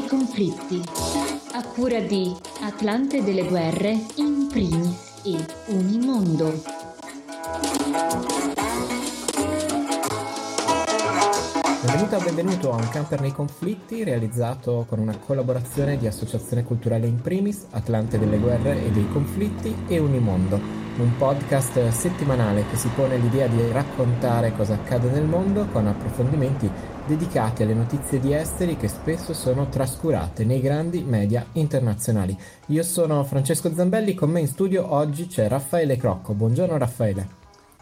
nei conflitti. A cura di Atlante delle guerre, in primis e Unimondo. Benvenuto o benvenuto a Un camper nei conflitti realizzato con una collaborazione di Associazione Culturale in primis, Atlante delle guerre e dei conflitti e Unimondo un podcast settimanale che si pone l'idea di raccontare cosa accade nel mondo con approfondimenti dedicati alle notizie di esteri che spesso sono trascurate nei grandi media internazionali. Io sono Francesco Zambelli, con me in studio oggi c'è Raffaele Crocco. Buongiorno Raffaele.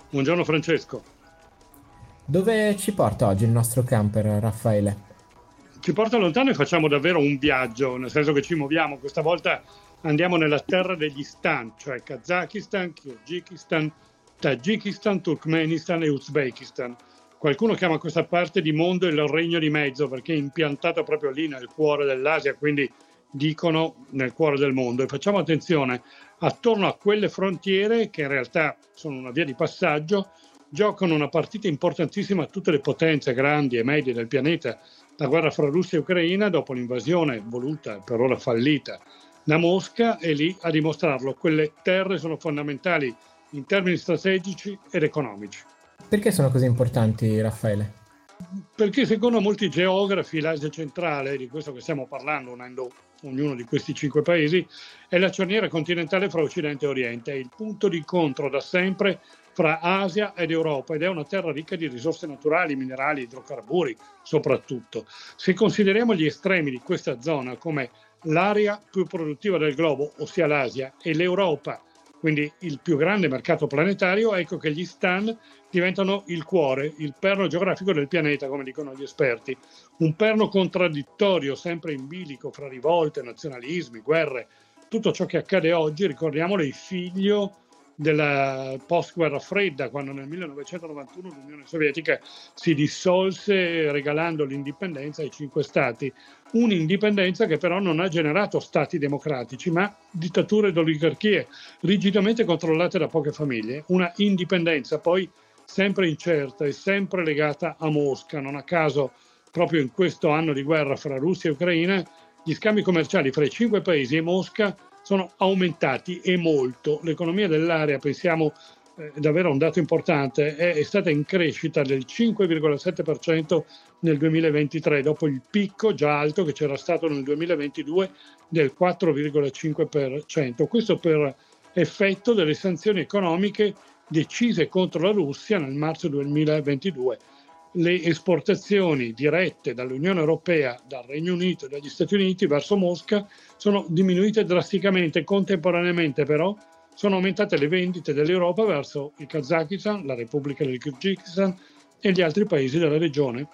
Buongiorno Francesco. Dove ci porta oggi il nostro camper Raffaele? Ci porta lontano e facciamo davvero un viaggio, nel senso che ci muoviamo questa volta andiamo nella terra degli stan, cioè Kazakistan, Kyrgyzstan, Tagikistan, Turkmenistan e Uzbekistan. Qualcuno chiama questa parte di mondo il regno di mezzo perché è impiantato proprio lì nel cuore dell'Asia, quindi dicono nel cuore del mondo. E facciamo attenzione, attorno a quelle frontiere, che in realtà sono una via di passaggio, giocano una partita importantissima tutte le potenze grandi e medie del pianeta. La guerra fra Russia e Ucraina, dopo l'invasione voluta, per ora fallita, la Mosca è lì a dimostrarlo. Quelle terre sono fondamentali in termini strategici ed economici. Perché sono così importanti, Raffaele? Perché secondo molti geografi l'Asia centrale, di questo che stiamo parlando, unendo ognuno di questi cinque paesi, è la cerniera continentale fra Occidente e Oriente, è il punto di incontro da sempre fra Asia ed Europa ed è una terra ricca di risorse naturali, minerali, idrocarburi soprattutto. Se consideriamo gli estremi di questa zona come l'area più produttiva del globo, ossia l'Asia, e l'Europa, quindi il più grande mercato planetario, ecco che gli STAN diventano il cuore, il perno geografico del pianeta, come dicono gli esperti. Un perno contraddittorio, sempre in bilico fra rivolte, nazionalismi, guerre, tutto ciò che accade oggi, ricordiamolo, è figlio della post-guerra fredda, quando nel 1991 l'Unione Sovietica si dissolse regalando l'indipendenza ai cinque stati. Un'indipendenza che però non ha generato stati democratici, ma dittature ed oligarchie rigidamente controllate da poche famiglie. Una indipendenza poi sempre incerta e sempre legata a Mosca. Non a caso, proprio in questo anno di guerra fra Russia e Ucraina, gli scambi commerciali fra i cinque paesi e Mosca sono aumentati e molto. L'economia dell'area, pensiamo eh, davvero un dato importante, è, è, stata in crescita del 5,7% nel 2023, dopo il picco già alto che c'era stato nel 2022 del 4,5%. Questo per effetto delle sanzioni economiche decise contro la Russia nel marzo 2022 le esportazioni dirette dall'Unione Europea, dal Regno Unito e dagli Stati Uniti verso Mosca sono diminuite drasticamente. Contemporaneamente però sono aumentate le vendite dell'Europa verso il Kazakistan, la Repubblica del Kyrgyzstan e gli altri paesi della regione.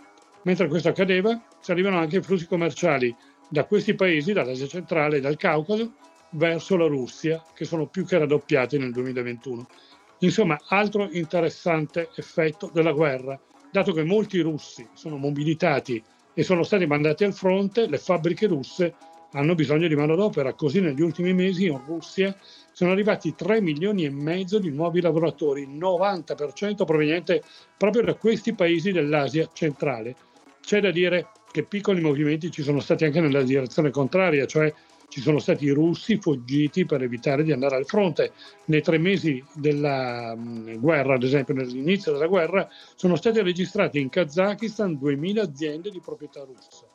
Mentre questo accadeva, si arrivano anche i flussi commerciali da questi paesi, dall'Asia centrale e dal Caucaso, verso la Russia, che sono più che raddoppiati nel 2021. Insomma, altro interessante effetto della guerra dato che molti russi sono mobilitati e sono stati mandati al fronte, le fabbriche russe hanno bisogno di manodopera. Così negli ultimi mesi in Russia sono arrivati 3 milioni e mezzo di nuovi lavoratori, il 90% proveniente proprio da questi paesi dell'Asia centrale. C'è da dire che piccoli movimenti ci sono stati anche nella direzione contraria, cioè ci sono stati i russi fuggiti per evitare di andare al fronte. Nei tre mesi della mh, guerra, ad esempio nell'inizio della guerra, sono state registrate in Kazakistan 2000 aziende di proprietà russa.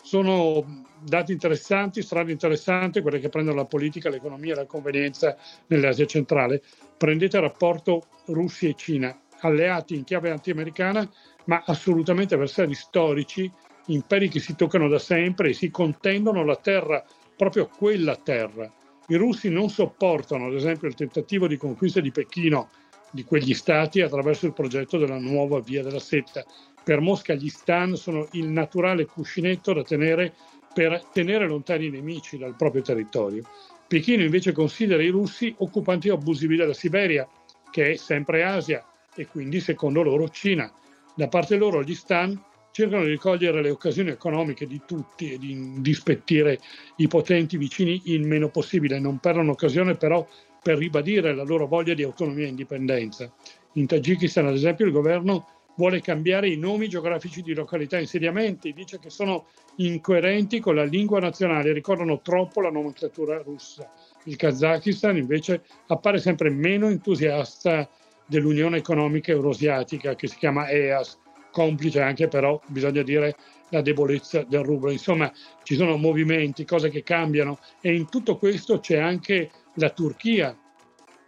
Sono dati interessanti, strade interessanti, quelle che prendono la politica, l'economia e la convenienza nell'Asia centrale. Prendete il rapporto Russia e Cina, alleati in chiave anti-americana, ma assolutamente avversari storici, imperi che si toccano da sempre e si contendono la terra proprio quella terra. I russi non sopportano, ad esempio, il tentativo di conquista di Pechino di quegli stati attraverso il progetto della nuova via della setta. Per Mosca gli stan sono il naturale cuscinetto da tenere per tenere lontani i nemici dal proprio territorio. Pechino invece considera i russi occupanti abusivi della Siberia, che è sempre Asia e quindi secondo loro Cina. Da parte loro gli stan cercano di cogliere le occasioni economiche di tutti e di indispettire i potenti vicini il meno possibile. Non perdono occasione però per ribadire la loro voglia di autonomia e indipendenza. In Tagikistan, ad esempio, il governo vuole cambiare i nomi geografici di località e insediamenti, dice che sono incoerenti con la lingua nazionale, ricordano troppo la nomenclatura russa. Il Kazakistan invece appare sempre meno entusiasta dell'Unione Economica Eurasiatica che si chiama EAS, complice anche però, bisogna dire, la debolezza del rublo. Insomma, ci sono movimenti, cose che cambiano e in tutto questo c'è anche la Turchia,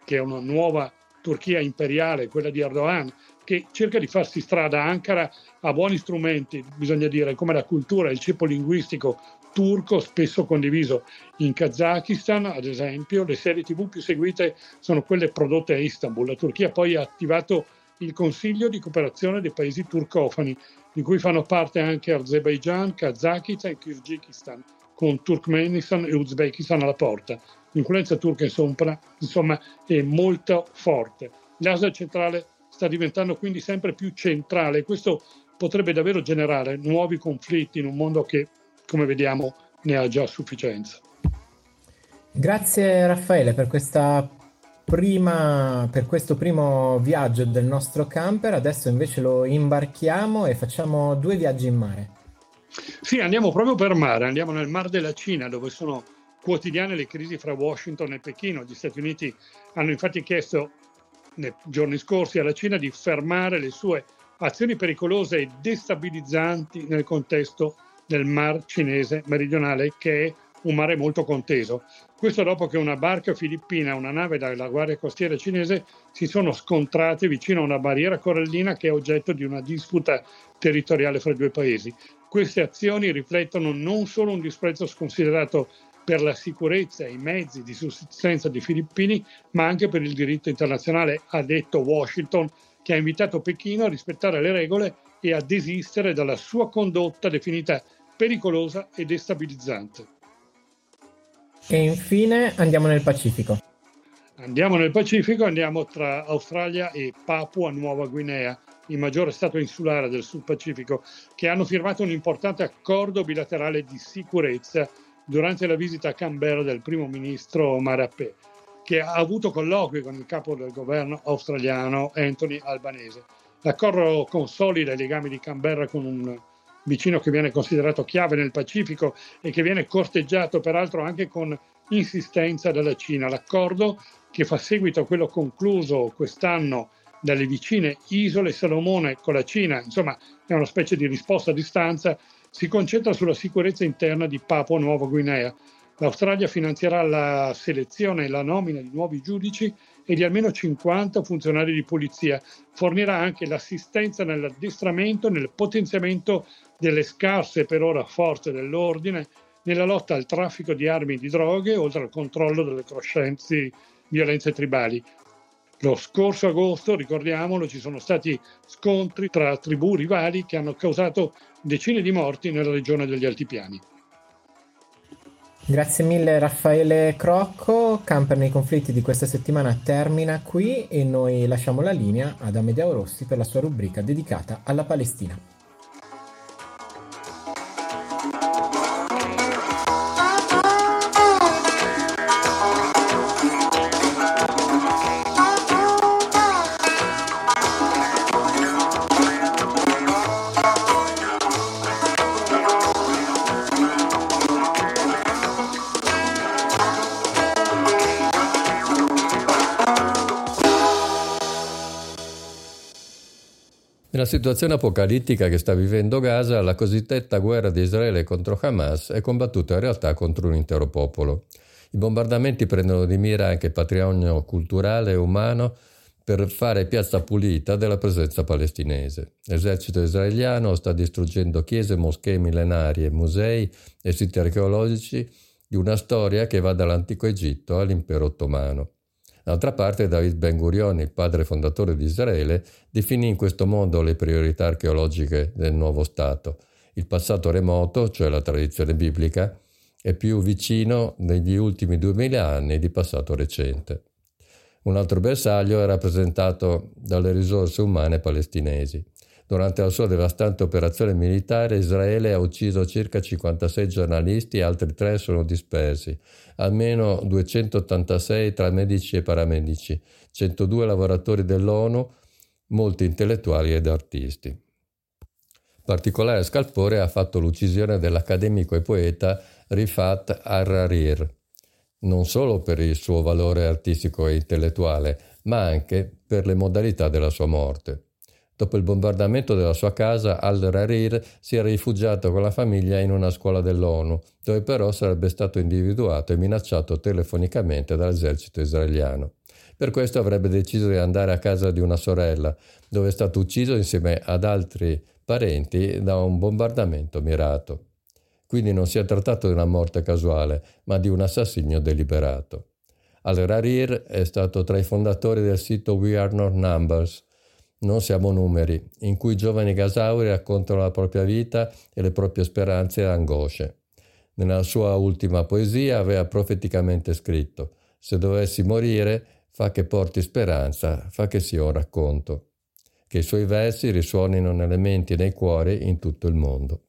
che è una nuova Turchia imperiale, quella di Erdogan, che cerca di farsi strada. Ankara ha buoni strumenti, bisogna dire, come la cultura, il ceppo linguistico turco, spesso condiviso in Kazakistan, ad esempio. Le serie tv più seguite sono quelle prodotte a Istanbul. La Turchia poi ha attivato il Consiglio di cooperazione dei paesi turcofani, di cui fanno parte anche Azerbaijan, Kazakistan e Kirghizistan, con Turkmenistan e Uzbekistan alla porta. L'influenza turca insomma, insomma è molto forte. L'Asia centrale sta diventando quindi sempre più centrale e questo potrebbe davvero generare nuovi conflitti in un mondo che, come vediamo, ne ha già sufficienza. Grazie Raffaele per questa prima, per questo primo viaggio del nostro camper, adesso invece lo imbarchiamo e facciamo due viaggi in mare. Sì, andiamo proprio per mare, andiamo nel Mar della Cina dove sono quotidiane le crisi fra Washington e Pechino. Gli Stati Uniti hanno infatti chiesto nei giorni scorsi alla Cina di fermare le sue azioni pericolose e destabilizzanti nel contesto del Mar cinese meridionale che è un mare molto conteso. Questo dopo che una barca filippina e una nave della Guardia Costiera cinese si sono scontrate vicino a una barriera corallina che è oggetto di una disputa territoriale fra i due paesi. Queste azioni riflettono non solo un disprezzo sconsiderato per la sicurezza e i mezzi di sussistenza dei filippini, ma anche per il diritto internazionale, ha detto Washington, che ha invitato Pechino a rispettare le regole e a desistere dalla sua condotta definita pericolosa e destabilizzante. E infine andiamo nel Pacifico. Andiamo nel Pacifico, andiamo tra Australia e Papua Nuova Guinea, il maggiore stato insulare del Sud Pacifico, che hanno firmato un importante accordo bilaterale di sicurezza durante la visita a Canberra del primo ministro Marapé, che ha avuto colloqui con il capo del governo australiano Anthony Albanese. L'accordo consolida i legami di Canberra con un vicino che viene considerato chiave nel Pacifico e che viene corteggiato peraltro anche con insistenza dalla Cina. L'accordo che fa seguito a quello concluso quest'anno dalle vicine isole Salomone con la Cina, insomma è una specie di risposta a distanza, si concentra sulla sicurezza interna di Papua Nuova Guinea. L'Australia finanzierà la selezione e la nomina di nuovi giudici e di almeno 50 funzionari di polizia. Fornirà anche l'assistenza nell'addestramento e nel potenziamento delle scarse per ora forze dell'ordine nella lotta al traffico di armi e di droghe, oltre al controllo delle crescenti violenze tribali. Lo scorso agosto, ricordiamolo, ci sono stati scontri tra tribù rivali che hanno causato decine di morti nella regione degli Altipiani. Grazie mille Raffaele Crocco, Camper nei conflitti di questa settimana termina qui e noi lasciamo la linea ad Amedeo Rossi per la sua rubrica dedicata alla Palestina. Nella situazione apocalittica che sta vivendo Gaza, la cosiddetta guerra di Israele contro Hamas è combattuta in realtà contro un intero popolo. I bombardamenti prendono di mira anche il patrimonio culturale e umano per fare piazza pulita della presenza palestinese. L'esercito israeliano sta distruggendo chiese, moschee millenarie, musei e siti archeologici di una storia che va dall'antico Egitto all'impero ottomano. D'altra parte David Ben Gurion, il padre fondatore di Israele, definì in questo modo le priorità archeologiche del nuovo Stato. Il passato remoto, cioè la tradizione biblica, è più vicino negli ultimi duemila anni di passato recente. Un altro bersaglio è rappresentato dalle risorse umane palestinesi. Durante la sua devastante operazione militare Israele ha ucciso circa 56 giornalisti e altri tre sono dispersi, almeno 286 tra medici e paramedici, 102 lavoratori dell'ONU, molti intellettuali ed artisti. Particolare scalpore ha fatto l'uccisione dell'accademico e poeta Rifat Harrir, non solo per il suo valore artistico e intellettuale, ma anche per le modalità della sua morte. Dopo il bombardamento della sua casa, al-Rarir si è rifugiato con la famiglia in una scuola dell'ONU, dove però sarebbe stato individuato e minacciato telefonicamente dall'esercito israeliano. Per questo avrebbe deciso di andare a casa di una sorella, dove è stato ucciso insieme ad altri parenti da un bombardamento mirato. Quindi non si è trattato di una morte casuale, ma di un assassinio deliberato. Al-Rarir è stato tra i fondatori del sito We Are Not Numbers, non siamo numeri, in cui i giovani gasauri raccontano la propria vita e le proprie speranze e angosce. Nella sua ultima poesia aveva profeticamente scritto: Se dovessi morire, fa che porti speranza, fa che sia un racconto. Che i suoi versi risuonino nelle menti e nei cuori in tutto il mondo.